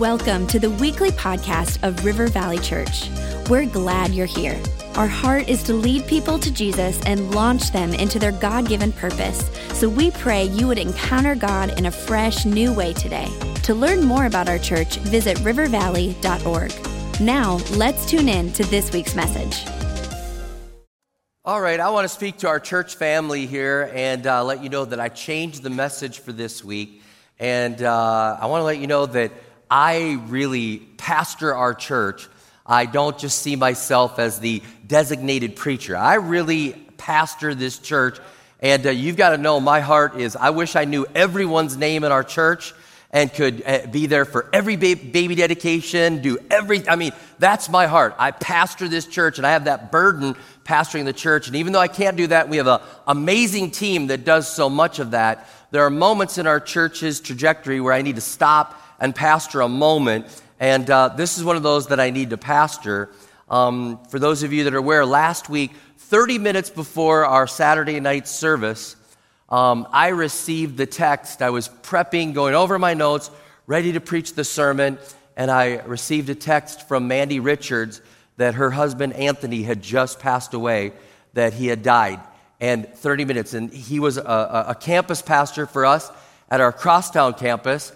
Welcome to the weekly podcast of River Valley Church. We're glad you're here. Our heart is to lead people to Jesus and launch them into their God given purpose. So we pray you would encounter God in a fresh, new way today. To learn more about our church, visit rivervalley.org. Now, let's tune in to this week's message. All right, I want to speak to our church family here and uh, let you know that I changed the message for this week. And uh, I want to let you know that I really pastor our church. I don't just see myself as the designated preacher. I really pastor this church. And uh, you've got to know my heart is I wish I knew everyone's name in our church and could uh, be there for every baby dedication, do every, I mean, that's my heart. I pastor this church and I have that burden pastoring the church. And even though I can't do that, we have an amazing team that does so much of that. There are moments in our church's trajectory where I need to stop and pastor a moment. And uh, this is one of those that I need to pastor. Um, for those of you that are aware, last week, 30 minutes before our Saturday night service, um, I received the text. I was prepping, going over my notes, ready to preach the sermon, and I received a text from Mandy Richards that her husband Anthony had just passed away, that he had died. And 30 minutes, and he was a, a campus pastor for us at our Crosstown campus.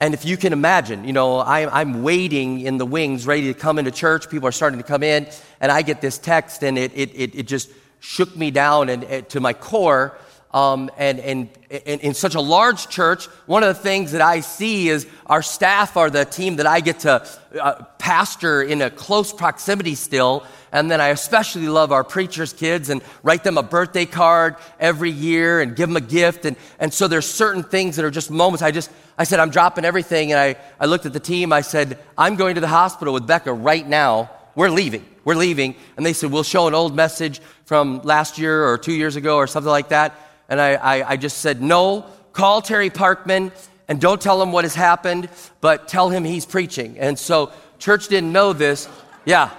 And if you can imagine, you know, I, am waiting in the wings, ready to come into church. People are starting to come in, and I get this text, and it, it, it, it just shook me down and, and to my core. Um, and, and, and, in such a large church, one of the things that I see is our staff are the team that I get to uh, pastor in a close proximity still. And then I especially love our preachers' kids and write them a birthday card every year and give them a gift. And, and so there's certain things that are just moments. I just, I said, I'm dropping everything. And I, I looked at the team. I said, I'm going to the hospital with Becca right now. We're leaving. We're leaving. And they said, We'll show an old message from last year or two years ago or something like that. And I, I, I just said, No, call Terry Parkman and don't tell him what has happened, but tell him he's preaching. And so church didn't know this. Yeah.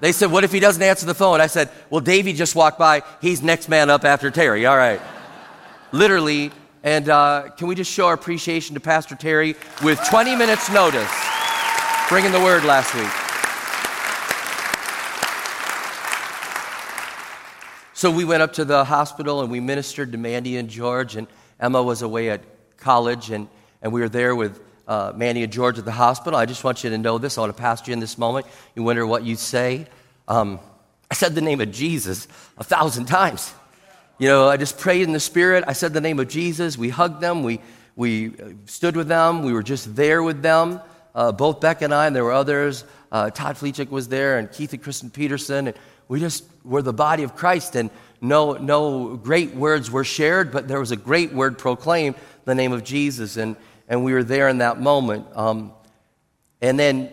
They said, What if he doesn't answer the phone? I said, Well, Davey just walked by. He's next man up after Terry. All right. Literally. And uh, can we just show our appreciation to Pastor Terry with 20 minutes' notice, bringing the word last week? So we went up to the hospital and we ministered to Mandy and George, and Emma was away at college, and, and we were there with uh, Mandy and George at the hospital. I just want you to know this. I want to pass you in this moment. You wonder what you say. Um, I said the name of Jesus a thousand times. You know, I just prayed in the Spirit. I said the name of Jesus. We hugged them. We, we stood with them. We were just there with them. Uh, both Beck and I, and there were others. Uh, Todd Fleechik was there, and Keith and Kristen Peterson. And we just were the body of Christ, and no, no great words were shared, but there was a great word proclaimed, the name of Jesus, and, and we were there in that moment. Um, and then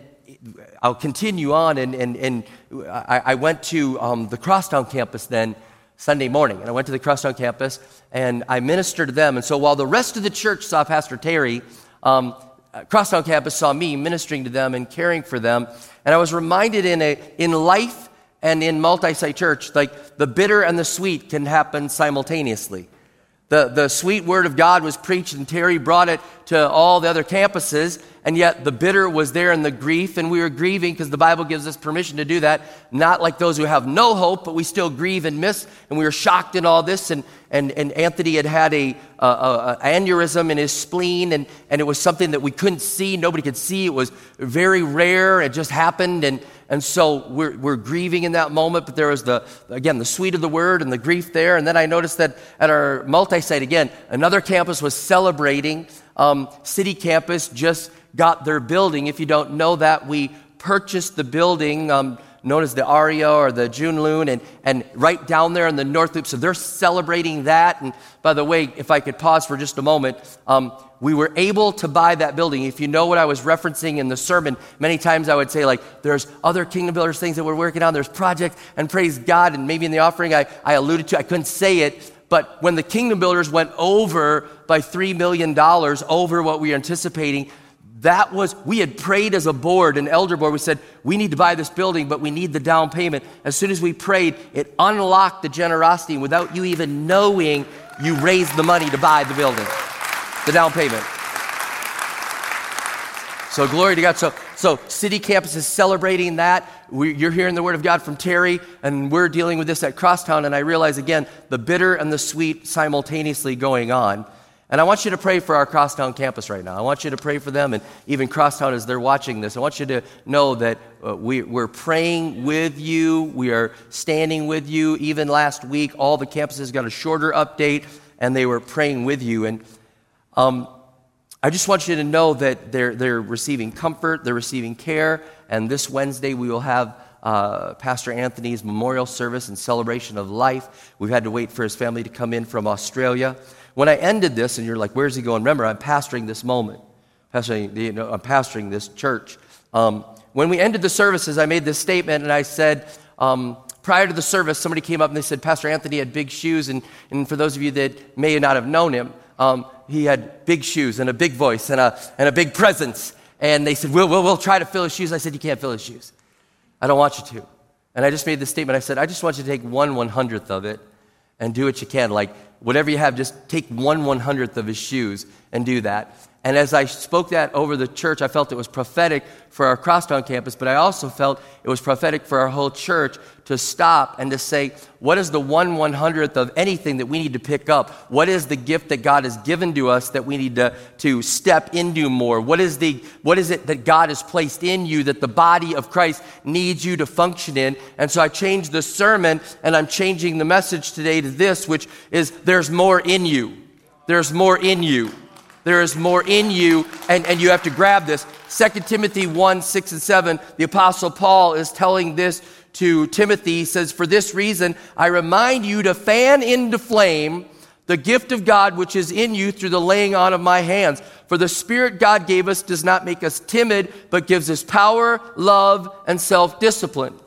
I'll continue on, and, and, and I, I went to um, the Crosstown campus then Sunday morning, and I went to the Crosstown campus, and I ministered to them. And so while the rest of the church saw Pastor Terry, um, Crosstown campus saw me ministering to them and caring for them. And I was reminded in, a, in life and in multi site church, like the bitter and the sweet can happen simultaneously. The, the sweet word of God was preached, and Terry brought it to all the other campuses, and yet the bitter was there in the grief, and we were grieving because the Bible gives us permission to do that. Not like those who have no hope, but we still grieve and miss, and we were shocked in all this. And, and, and Anthony had had a, a, a, aneurysm in his spleen, and, and it was something that we couldn't see, nobody could see. It was very rare, it just happened, and, and so we're, we're grieving in that moment, but there was the, again, the sweet of the word and the grief there. And then I noticed that at our multi site, again, another campus was celebrating. Um, City Campus just got their building. If you don't know that, we purchased the building. Um, known as the Aria or the Jeune Lune, and, and right down there in the North Loop. So they're celebrating that. And by the way, if I could pause for just a moment, um, we were able to buy that building. If you know what I was referencing in the sermon, many times I would say, like, there's other Kingdom Builders things that we're working on, there's projects, and praise God. And maybe in the offering I, I alluded to, I couldn't say it, but when the Kingdom Builders went over by $3 million over what we were anticipating, that was, we had prayed as a board, an elder board. We said, we need to buy this building, but we need the down payment. As soon as we prayed, it unlocked the generosity. And Without you even knowing, you raised the money to buy the building, the down payment. So glory to God. So, so City Campus is celebrating that. We, you're hearing the word of God from Terry, and we're dealing with this at Crosstown. And I realize again the bitter and the sweet simultaneously going on. And I want you to pray for our Crosstown campus right now. I want you to pray for them, and even Crosstown as they're watching this. I want you to know that uh, we, we're praying with you. We are standing with you. Even last week, all the campuses got a shorter update, and they were praying with you. And um, I just want you to know that they're, they're receiving comfort, they're receiving care, and this Wednesday we will have uh, Pastor Anthony's memorial service and celebration of life. We've had to wait for his family to come in from Australia. When I ended this, and you're like, where's he going? Remember, I'm pastoring this moment. Pastoring, you know, I'm pastoring this church. Um, when we ended the services, I made this statement, and I said, um, prior to the service, somebody came up and they said, Pastor Anthony had big shoes. And, and for those of you that may not have known him, um, he had big shoes and a big voice and a, and a big presence. And they said, we'll, we'll, we'll try to fill his shoes. I said, You can't fill his shoes. I don't want you to. And I just made this statement. I said, I just want you to take one one hundredth of it and do what you can. Like, whatever you have, just take one one hundredth of his shoes and do that. And as I spoke that over the church, I felt it was prophetic for our Crosstown campus, but I also felt it was prophetic for our whole church to stop and to say, what is the one one hundredth of anything that we need to pick up? What is the gift that God has given to us that we need to, to step into more? What is, the, what is it that God has placed in you that the body of Christ needs you to function in? And so I changed the sermon and I'm changing the message today to this, which is there's more in you. There's more in you. There is more in you, and, and you have to grab this. 2 Timothy 1 6 and 7, the Apostle Paul is telling this to Timothy. He says, For this reason, I remind you to fan into flame the gift of God which is in you through the laying on of my hands. For the Spirit God gave us does not make us timid, but gives us power, love, and self discipline.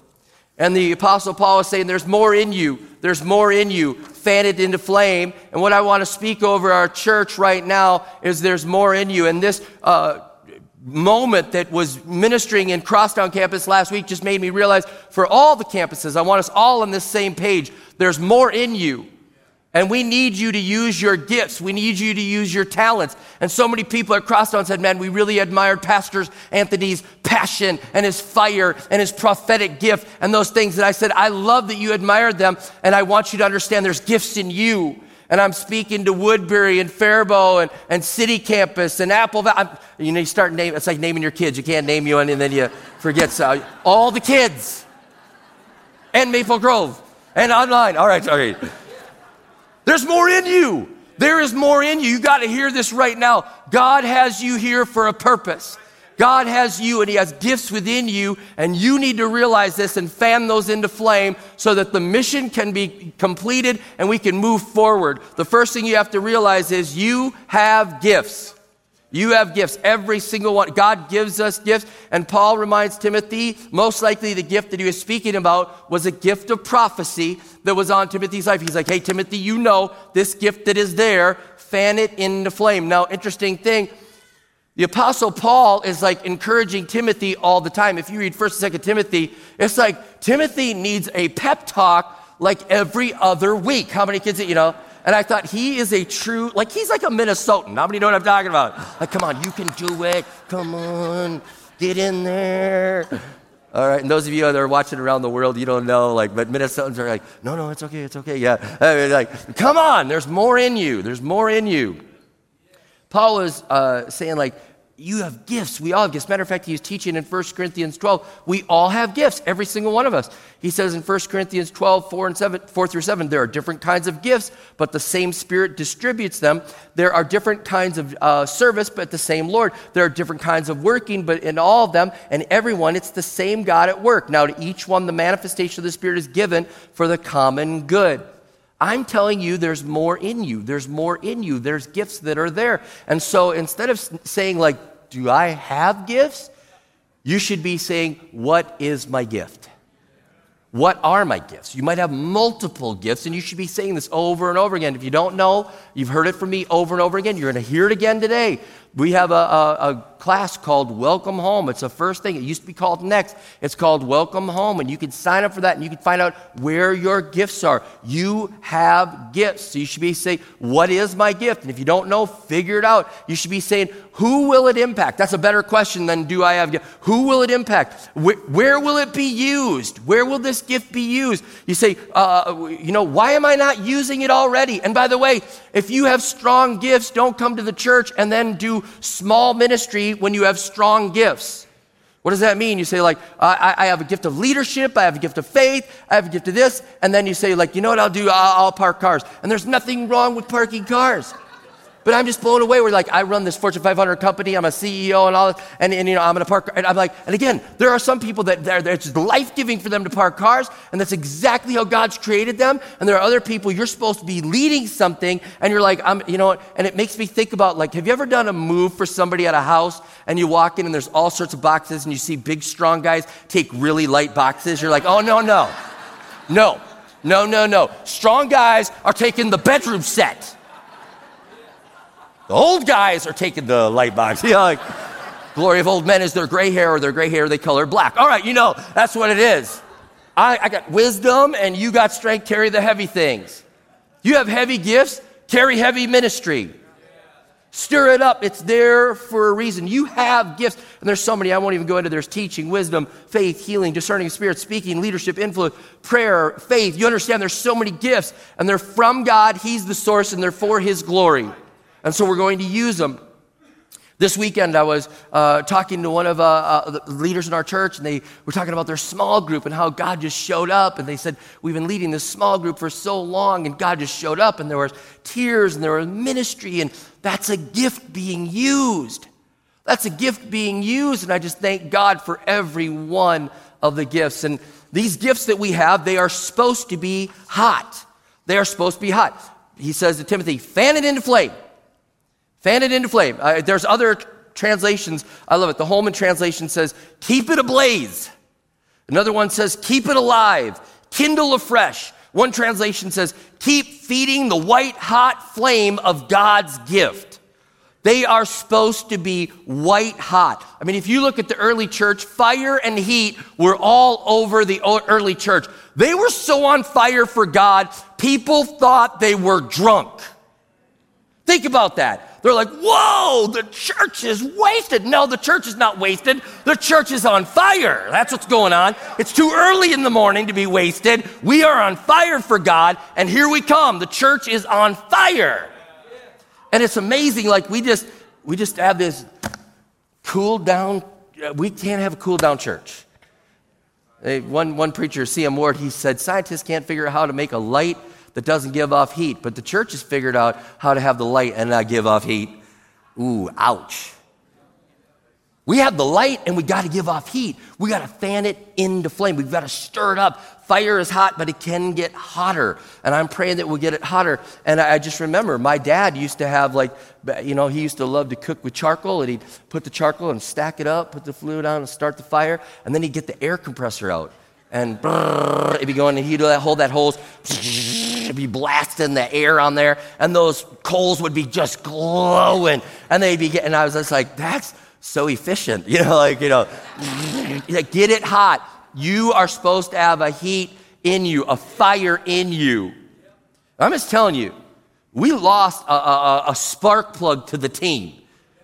And the Apostle Paul is saying, There's more in you. There's more in you. Fan it into flame. And what I want to speak over our church right now is there's more in you. And this uh, moment that was ministering in Crosstown campus last week just made me realize for all the campuses, I want us all on this same page. There's more in you. And we need you to use your gifts. We need you to use your talents. And so many people at Crosstown said, man, we really admired Pastor Anthony's passion and his fire and his prophetic gift and those things. And I said, I love that you admired them. And I want you to understand there's gifts in you. And I'm speaking to Woodbury and Faribault and, and City Campus and Apple Valley. You know, you start naming, it's like naming your kids. You can't name you and then you forget so, all the kids. And Maple Grove and online. All right, all right. There's more in you. There is more in you. You got to hear this right now. God has you here for a purpose. God has you and He has gifts within you, and you need to realize this and fan those into flame so that the mission can be completed and we can move forward. The first thing you have to realize is you have gifts. You have gifts, every single one. God gives us gifts. And Paul reminds Timothy, most likely the gift that he was speaking about was a gift of prophecy that was on Timothy's life. He's like, hey, Timothy, you know this gift that is there, fan it into flame. Now, interesting thing, the apostle Paul is like encouraging Timothy all the time. If you read 1st and 2nd Timothy, it's like Timothy needs a pep talk like every other week. How many kids, you know? And I thought, he is a true, like, he's like a Minnesotan. How many know what I'm talking about? Like, come on, you can do it. Come on, get in there. All right, and those of you that are watching around the world, you don't know, like, but Minnesotans are like, no, no, it's okay, it's okay, yeah. I mean, like, come on, there's more in you, there's more in you. Paul is uh, saying, like, you have gifts. We all have gifts. Matter of fact, he's teaching in 1 Corinthians 12. We all have gifts, every single one of us. He says in 1 Corinthians 12, 4 and 7, 4 through 7, there are different kinds of gifts, but the same Spirit distributes them. There are different kinds of uh, service, but the same Lord. There are different kinds of working, but in all of them and everyone, it's the same God at work. Now, to each one, the manifestation of the Spirit is given for the common good. I'm telling you, there's more in you. There's more in you. There's gifts that are there. And so instead of saying, like, do I have gifts? You should be saying, What is my gift? What are my gifts? You might have multiple gifts, and you should be saying this over and over again. If you don't know, you've heard it from me over and over again. You're going to hear it again today. We have a, a, a, class called Welcome Home. It's the first thing. It used to be called Next. It's called Welcome Home. And you can sign up for that and you can find out where your gifts are. You have gifts. So you should be saying, What is my gift? And if you don't know, figure it out. You should be saying, Who will it impact? That's a better question than do I have gift? Who will it impact? Where, where will it be used? Where will this gift be used? You say, uh, You know, why am I not using it already? And by the way, if you have strong gifts, don't come to the church and then do small ministry when you have strong gifts. What does that mean? You say, like, I, I, have a gift of leadership, I have a gift of faith, I have a gift of this, and then you say, like, you know what I'll do? I'll, I'll park cars. And there's nothing wrong with parking cars. But I'm just blown away. We're like, I run this Fortune 500 company. I'm a CEO and all. And, and you know, I'm going to park. And I'm like, and again, there are some people that they're, it's life giving for them to park cars. And that's exactly how God's created them. And there are other people you're supposed to be leading something. And you're like, I'm, you know? And it makes me think about like, have you ever done a move for somebody at a house and you walk in and there's all sorts of boxes and you see big, strong guys take really light boxes? You're like, oh, no, no. No, no, no, no. Strong guys are taking the bedroom set. The old guys are taking the light box. You know, like, glory of old men is their gray hair or their gray hair they color black. All right, you know, that's what it is. I, I got wisdom and you got strength, carry the heavy things. You have heavy gifts, carry heavy ministry. Stir it up. It's there for a reason. You have gifts, and there's so many. I won't even go into. There's teaching, wisdom, faith, healing, discerning spirit, speaking, leadership, influence, prayer, faith. You understand? There's so many gifts, and they're from God. He's the source, and they're for His glory. And so we're going to use them. This weekend, I was uh, talking to one of uh, uh, the leaders in our church, and they were talking about their small group and how God just showed up. And they said, We've been leading this small group for so long, and God just showed up, and there was tears, and there was ministry, and that's a gift being used. That's a gift being used, and I just thank God for every one of the gifts. And these gifts that we have, they are supposed to be hot. They are supposed to be hot. He says to Timothy, fan it into flame. Fan it into flame. Uh, there's other translations. I love it. The Holman translation says, keep it ablaze. Another one says, keep it alive, kindle afresh. One translation says, keep feeding the white hot flame of God's gift. They are supposed to be white hot. I mean, if you look at the early church, fire and heat were all over the early church. They were so on fire for God, people thought they were drunk. Think about that. They're like, whoa, the church is wasted. No, the church is not wasted. The church is on fire. That's what's going on. It's too early in the morning to be wasted. We are on fire for God, and here we come. The church is on fire. And it's amazing, like we just we just have this cool down, uh, we can't have a cool down church. One, one preacher, C.M. Ward, he said, scientists can't figure out how to make a light that doesn't give off heat, but the church has figured out how to have the light and not give off heat. Ooh, ouch. We have the light and we got to give off heat. We got to fan it into flame. We've got to stir it up. Fire is hot, but it can get hotter. And I'm praying that we'll get it hotter. And I just remember my dad used to have, like, you know, he used to love to cook with charcoal and he'd put the charcoal and stack it up, put the fluid on and start the fire. And then he'd get the air compressor out and brrr, it'd be going and he'd hold that hose, it'd be blasting the air on there, and those coals would be just glowing, and they'd be getting, I was just like, that's so efficient, you know, like, you know, get it hot. You are supposed to have a heat in you, a fire in you. I'm just telling you, we lost a, a, a spark plug to the team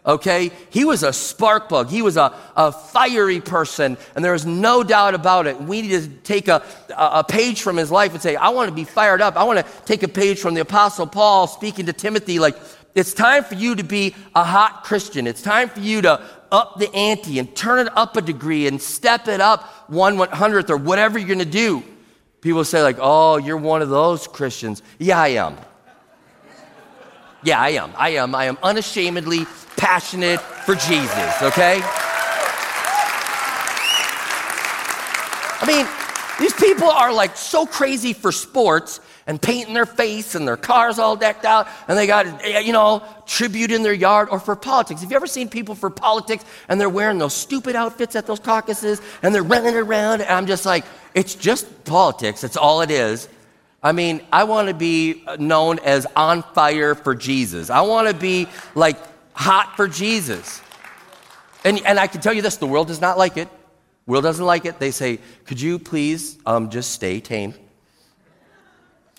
okay? He was a spark plug. He was a, a fiery person, and there is no doubt about it. We need to take a, a page from his life and say, I want to be fired up. I want to take a page from the Apostle Paul speaking to Timothy, like, it's time for you to be a hot Christian. It's time for you to up the ante and turn it up a degree and step it up one one hundredth or whatever you're going to do. People say, like, oh, you're one of those Christians. Yeah, I am. Yeah, I am. I am. I am unashamedly passionate for Jesus, okay? I mean, these people are like so crazy for sports and painting their face and their cars all decked out and they got, you know, tribute in their yard or for politics. Have you ever seen people for politics and they're wearing those stupid outfits at those caucuses and they're running around? And I'm just like, it's just politics. That's all it is. I mean, I want to be known as on fire for Jesus. I want to be like hot for Jesus. And, and I can tell you this the world does not like it. World doesn't like it. They say, could you please um, just stay tame?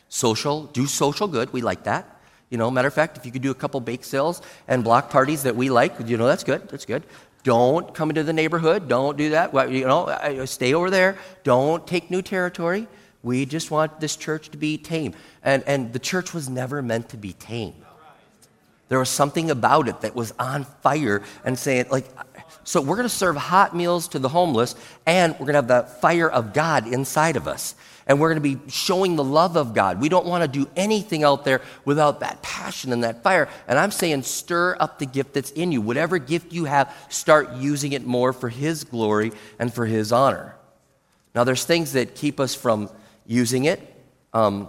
Social, do social good. We like that. You know, matter of fact, if you could do a couple bake sales and block parties that we like, you know, that's good. That's good. Don't come into the neighborhood. Don't do that. You know, stay over there. Don't take new territory. We just want this church to be tame. And, and the church was never meant to be tame. There was something about it that was on fire and saying, like, so we're going to serve hot meals to the homeless, and we're going to have the fire of God inside of us. And we're going to be showing the love of God. We don't want to do anything out there without that passion and that fire. And I'm saying, stir up the gift that's in you. Whatever gift you have, start using it more for His glory and for His honor. Now, there's things that keep us from using it. Um,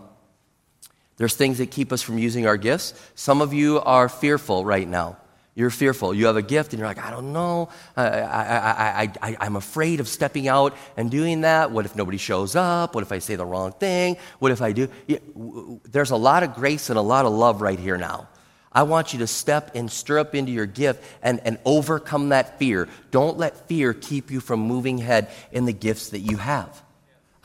there's things that keep us from using our gifts. Some of you are fearful right now. You're fearful. You have a gift and you're like, I don't know. I, I, I, I, I'm afraid of stepping out and doing that. What if nobody shows up? What if I say the wrong thing? What if I do? There's a lot of grace and a lot of love right here now. I want you to step and stir up into your gift and, and overcome that fear. Don't let fear keep you from moving ahead in the gifts that you have.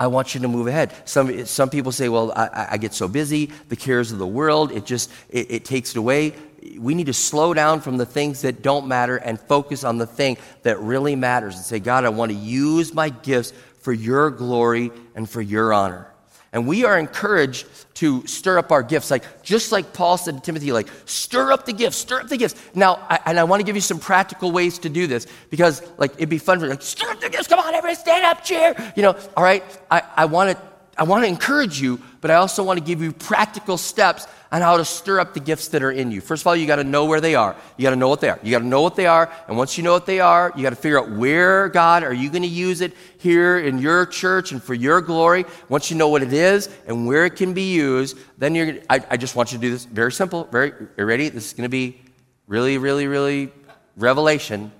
I want you to move ahead. Some, some people say, well, I, I get so busy, the cares of the world, it just, it, it takes it away. We need to slow down from the things that don't matter and focus on the thing that really matters and say, God, I want to use my gifts for your glory and for your honor. And we are encouraged to stir up our gifts, like just like Paul said to Timothy, like stir up the gifts, stir up the gifts. Now, I, and I want to give you some practical ways to do this because, like, it'd be fun for you, like stir up the gifts. Come on, everybody, stand up, cheer. You know, all right. I, I want to, I want to encourage you, but I also want to give you practical steps on how to stir up the gifts that are in you. First of all, you got to know where they are. You got to know what they are. You got to know what they are. And once you know what they are, you got to figure out where, God, are you going to use it here in your church and for your glory? Once you know what it is and where it can be used, then you're, I, I just want you to do this very simple. Very, you ready? This is going to be really, really, really revelation.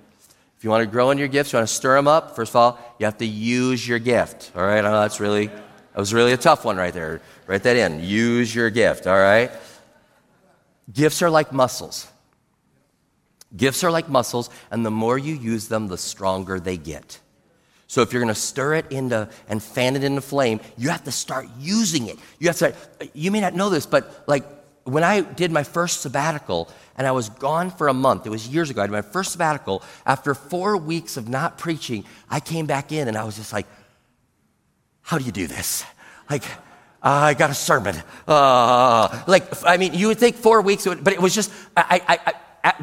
If you want to grow in your gifts, you want to stir them up, first of all, you have to use your gift. All right? I know that's really, that was really a tough one right there. Write that in. Use your gift, all right? Gifts are like muscles. Gifts are like muscles, and the more you use them, the stronger they get. So if you're going to stir it into and fan it into flame, you have to start using it. You have to. You may not know this, but like when I did my first sabbatical and I was gone for a month, it was years ago. I did my first sabbatical. After four weeks of not preaching, I came back in and I was just like, "How do you do this?" Like I got a sermon. Uh, like, I mean, you would think four weeks, but it was just, I, I, I,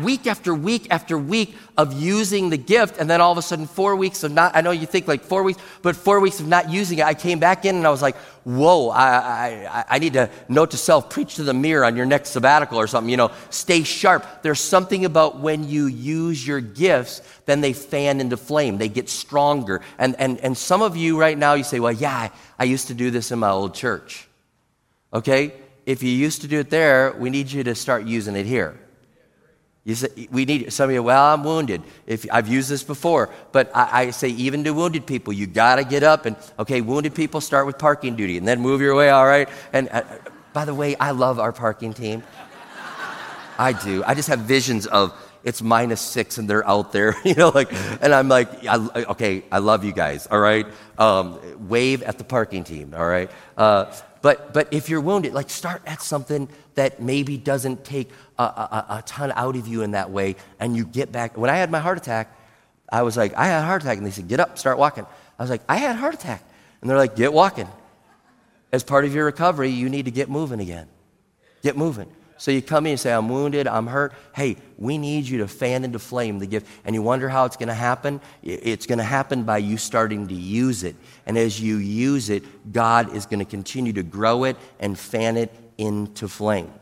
week after week after week of using the gift, and then all of a sudden, four weeks of not, I know you think like four weeks, but four weeks of not using it, I came back in and I was like, whoa, I, I, I need to note to self, preach to the mirror on your next sabbatical or something, you know, stay sharp. There's something about when you use your gifts, then they fan into flame, they get stronger. And, and, and some of you right now, you say, well, yeah, I, I used to do this in my old church. Okay? If you used to do it there, we need you to start using it here. You say, we need some of you. Well, I'm wounded. If I've used this before, but I, I say even to wounded people, you got to get up and okay. Wounded people start with parking duty, and then move your way. All right. And uh, by the way, I love our parking team. I do. I just have visions of it's minus six and they're out there, you know, like, and I'm like, I, okay, I love you guys. All right. Um, wave at the parking team. All right. Uh, but, but if you're wounded, like start at something that maybe doesn't take a, a, a, ton out of you in that way, and you get back. When I had my heart attack, I was like, I had a heart attack, and they said, get up, start walking. I was like, I had a heart attack. And they're like, get walking. As part of your recovery, you need to get moving again. Get moving. So you come in and say, I'm wounded, I'm hurt. Hey, we need you to fan into flame the gift. And you wonder how it's going to happen? It's going to happen by you starting to use it. And as you use it, God is going to continue to grow it and fan it into flame.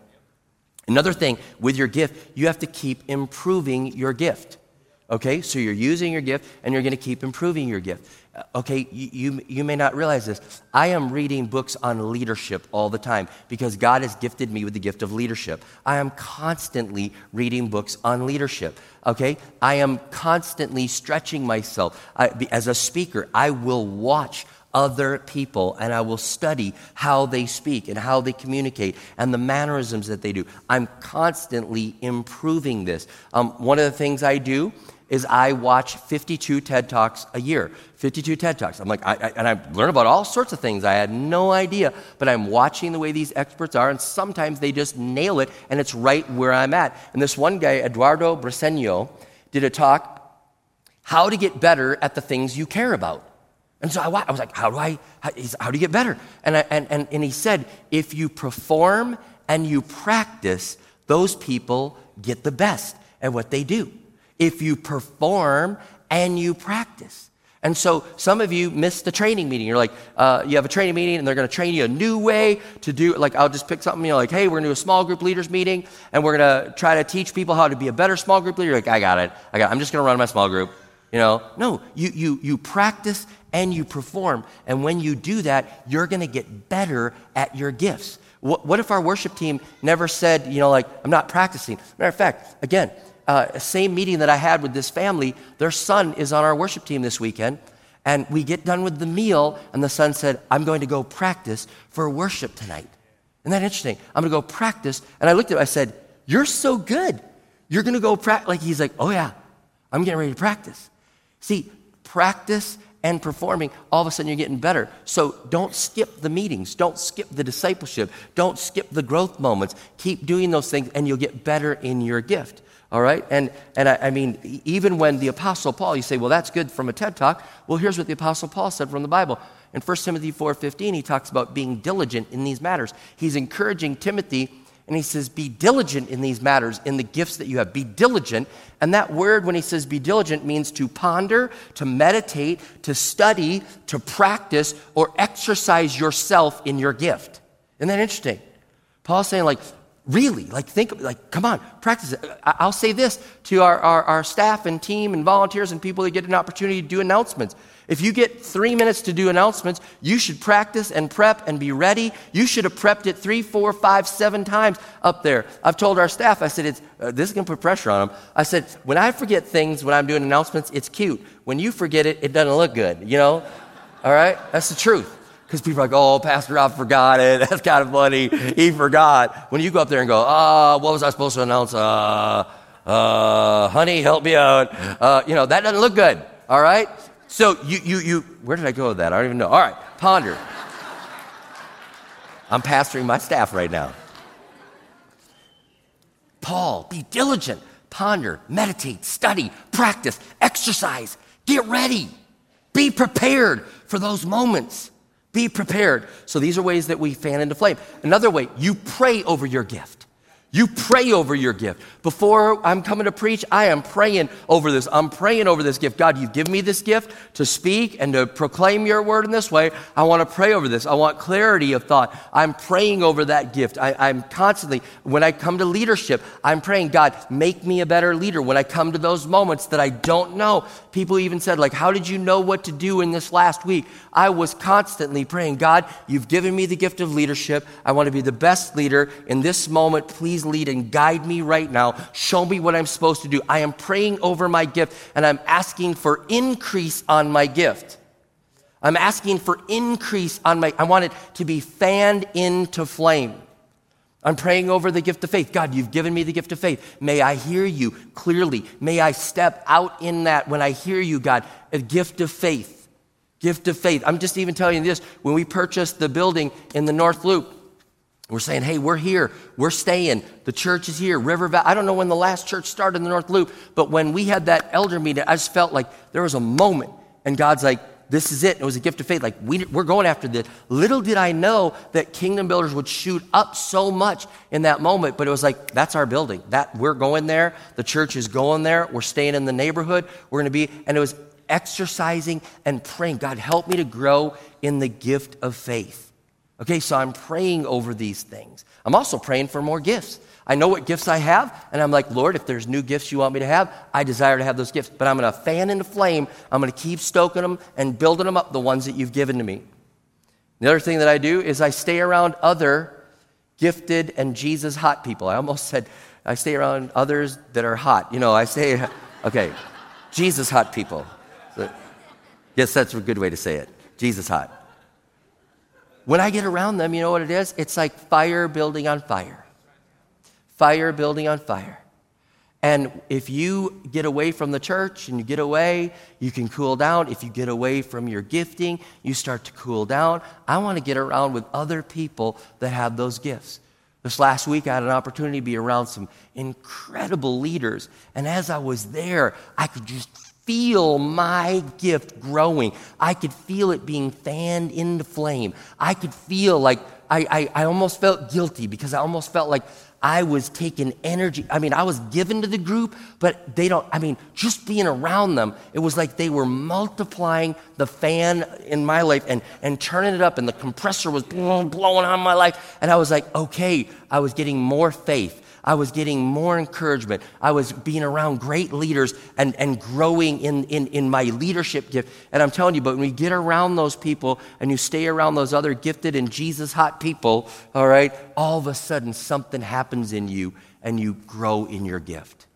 Another thing with your gift, you have to keep improving your gift. Okay, so you're using your gift and you're going to keep improving your gift. Uh, okay, you, you, you, may not realize this. I am reading books on leadership all the time because God has gifted me with the gift of leadership. I am constantly reading books on leadership. Okay, I am constantly stretching myself. I, as a speaker, I will watch other people and I will study how they speak and how they communicate and the mannerisms that they do. I'm constantly improving this. Um, one of the things I do is I watch 52 TED Talks a year. 52 TED Talks. I'm like, I, I, and I learn about all sorts of things I had no idea, but I'm watching the way these experts are, and sometimes they just nail it, and it's right where I'm at. And this one guy, Eduardo Briceño, did a talk, How to Get Better at the Things You Care About. And so I, I was like, How do I, how, how do you get better? And, and, and, and he said, If you perform and you practice, those people get the best at what they do if you perform and you practice. And so some of you missed the training meeting. You're like, uh, you have a training meeting and they're going to train you a new way to do, like, I'll just pick something, you know, like, hey, we're going to do a small group leaders meeting and we're going to try to teach people how to be a better small group leader. You're like, I got it. I got it. I'm just going to run my small group. You know, no, you, you, you practice and you perform. And when you do that, you're going to get better at your gifts. What, what if our worship team never said, you know, like, I'm not practicing? Matter of fact, again, uh, same meeting that I had with this family, their son is on our worship team this weekend. And we get done with the meal, and the son said, I'm going to go practice for worship tonight. Isn't that interesting? I'm going to go practice. And I looked at him, I said, You're so good. You're going to go practice. Like, he's like, Oh, yeah, I'm getting ready to practice. See, practice and performing, all of a sudden you're getting better. So don't skip the meetings. Don't skip the discipleship. Don't skip the growth moments. Keep doing those things, and you'll get better in your gift. All right? And, and I, I, mean, even when the Apostle Paul, you say, well, that's good from a TED Talk. Well, here's what the Apostle Paul said from the Bible. In 1 Timothy 4.15, he talks about being diligent in these matters. He's encouraging Timothy, and he says, be diligent in these matters, in the gifts that you have. Be diligent. And that word, when he says be diligent, means to ponder, to meditate, to study, to practice, or exercise yourself in your gift. Isn't that interesting? Paul's saying, like, Really, like think, like come on, practice it. I'll say this to our, our, our, staff and team and volunteers and people that get an opportunity to do announcements. If you get three minutes to do announcements, you should practice and prep and be ready. You should have prepped it three, four, five, seven times up there. I've told our staff, I said, it's, uh, this is going to put pressure on them. I said, when I forget things when I'm doing announcements, it's cute. When you forget it, it doesn't look good, you know? All right? That's the truth. Because people are like, oh, Pastor I forgot it. That's kind of funny. He forgot. When you go up there and go, ah, uh, what was I supposed to announce? Uh, uh, honey, help me out. Uh, you know, that doesn't look good. All right? So you, you, you, where did I go with that? I don't even know. All right, ponder. I'm pastoring my staff right now. Paul, be diligent, ponder, meditate, study, practice, exercise, get ready, be prepared for those moments. Be prepared. So these are ways that we fan into flame. Another way, you pray over your gift. You pray over your gift. Before I'm coming to preach, I am praying over this. I'm praying over this gift. God, you've given me this gift to speak and to proclaim your word in this way. I want to pray over this. I want clarity of thought. I'm praying over that gift. I, am constantly, when I come to leadership, I'm praying, God, make me a better leader. When I come to those moments that I don't know, people even said, like, how did you know what to do in this last week? I was constantly praying, God, you've given me the gift of leadership. I want to be the best leader. In this moment, please lead and guide me right now. Show me what I'm supposed to do. I am praying over my gift and I'm asking for increase on my gift. I'm asking for increase on my, I want it to be fanned into flame. I'm praying over the gift of faith. God, you've given me the gift of faith. May I hear you clearly. May I step out in that when I hear you, God, a gift of faith. Gift of faith. I'm just even telling you this. When we purchased the building in the North Loop, we're saying, hey, we're here. We're staying. The church is here. River Valley. I don't know when the last church started in the North Loop, but when we had that elder meeting, I just felt like there was a moment, and God's like, this is it. It was a gift of faith. Like, we, we're going after this. Little did I know that Kingdom Builders would shoot up so much in that moment, but it was like, that's our building. That We're going there. The church is going there. We're staying in the neighborhood. We're going to be, and it was exercising and praying, God, help me to grow in the gift of faith. Okay, so I'm praying over these things. I'm also praying for more gifts. I know what gifts I have, and I'm like, Lord, if there's new gifts you want me to have, I desire to have those gifts. But I'm going to fan into flame. I'm going to keep stoking them and building them up, the ones that you've given to me. The other thing that I do is I stay around other gifted and Jesus hot people. I almost said I stay around others that are hot. You know, I say, okay, Jesus hot people. Yes, that's a good way to say it. Jesus hot. When I get around them, you know what it is? It's like fire building on fire. Fire building on fire. And if you get away from the church and you get away, you can cool down. If you get away from your gifting, you start to cool down. I want to get around with other people that have those gifts. This last week, I had an opportunity to be around some incredible leaders. And as I was there, I could just feel my gift growing. I could feel it being fanned into flame. I could feel like I, I, I almost felt guilty because I almost felt like I was taking energy. I mean, I was given to the group, but they don't, I mean, just being around them, it was like they were multiplying the fan in my life and, and turning it up, and the compressor was blowing on my life. And I was like, okay, I was getting more faith. I was getting more encouragement. I was being around great leaders and, and growing in, in, in my leadership gift. And I'm telling you, but when you get around those people and you stay around those other gifted and Jesus hot people, all right, all of a sudden something happens in you and you grow in your gift.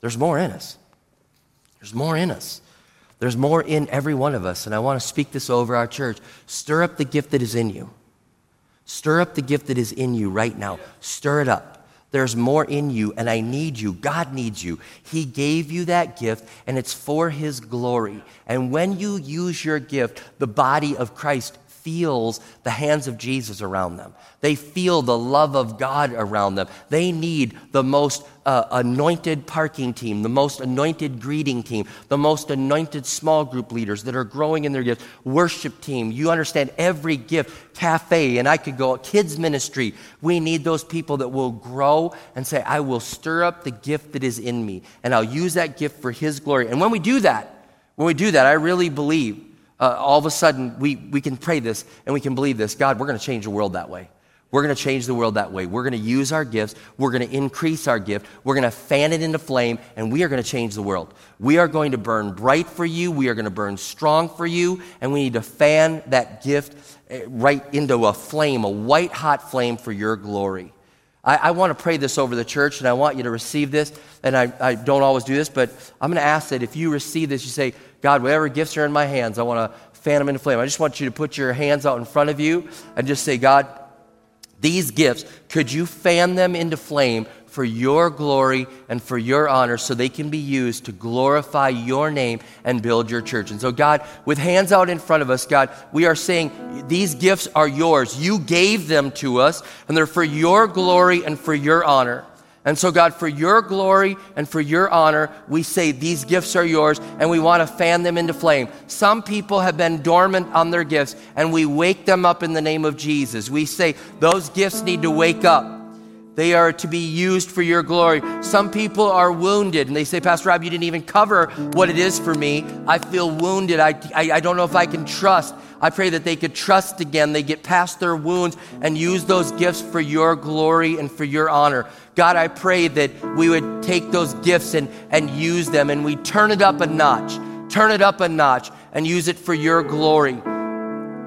There's more in us. There's more in us. There's more in every one of us. And I want to speak this over our church. Stir up the gift that is in you. Stir up the gift that is in you right now. Stir it up. There's more in you, and I need you. God needs you. He gave you that gift, and it's for His glory. And when you use your gift, the body of Christ feels the hands of Jesus around them. They feel the love of God around them. They need the most uh, anointed parking team, the most anointed greeting team, the most anointed small group leaders that are growing in their gifts, worship team. You understand every gift, cafe, and I could go kids ministry. We need those people that will grow and say, I will stir up the gift that is in me, and I'll use that gift for His glory. And when we do that, when we do that, I really believe uh, all of a sudden we, we can pray this and we can believe this God, we're going to change the world that way. We're going to change the world that way. We're going to use our gifts. We're going to increase our gift. We're going to fan it into flame, and we are going to change the world. We are going to burn bright for you. We are going to burn strong for you, and we need to fan that gift eh, right into a flame, a white hot flame for your glory. I, I want to pray this over the church, and I want you to receive this. And I, I don't always do this, but I'm going to ask that if you receive this, you say, God, whatever gifts are in my hands, I want to fan them into flame. I just want you to put your hands out in front of you and just say, God, these gifts, could you fan them into flame for your glory and for your honor so they can be used to glorify your name and build your church. And so, God, with hands out in front of us, God, we are saying these gifts are yours. You gave them to us, and they're for your glory and for your honor. And so, God, for your glory and for your honor, we say these gifts are yours and we want to fan them into flame. Some people have been dormant on their gifts and we wake them up in the name of Jesus. We say those gifts need to wake up. They are to be used for your glory. Some people are wounded and they say, Pastor Rob, you didn't even cover what it is for me. I feel wounded. I, I, I, don't know if I can trust. I pray that they could trust again. They get past their wounds and use those gifts for your glory and for your honor. God, I pray that we would take those gifts and, and use them and we turn it up a notch, turn it up a notch and use it for your glory.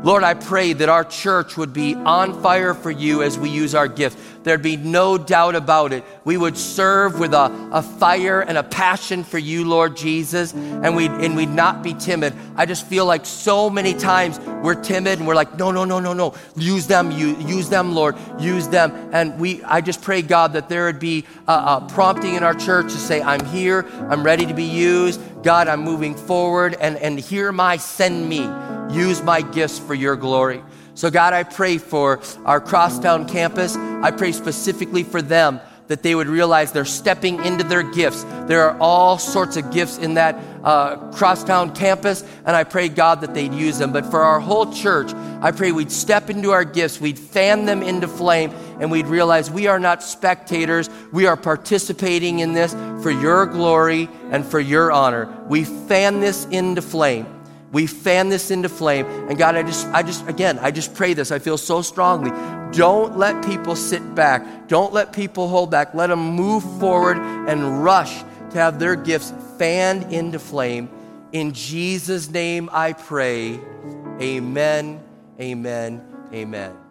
Lord, I pray that our church would be on fire for you as we use our gift. There'd be no doubt about it. We would serve with a, a fire and a passion for you, Lord Jesus, and we'd, and we'd not be timid. I just feel like so many times we're timid and we're like, no, no, no, no, no. Use them, you, use them, Lord, use them. And we, I just pray, God, that there would be a, a prompting in our church to say, I'm here, I'm ready to be used. God, I'm moving forward, and, and hear my send me. Use my gifts for your glory. So, God, I pray for our Crosstown campus. I pray specifically for them that they would realize they're stepping into their gifts. There are all sorts of gifts in that uh, Crosstown campus, and I pray, God, that they'd use them. But for our whole church, I pray we'd step into our gifts, we'd fan them into flame, and we'd realize we are not spectators. We are participating in this for your glory and for your honor. We fan this into flame. We fan this into flame. And God, I just, I just, again, I just pray this. I feel so strongly. Don't let people sit back. Don't let people hold back. Let them move forward and rush to have their gifts fanned into flame. In Jesus' name I pray. Amen, amen, amen.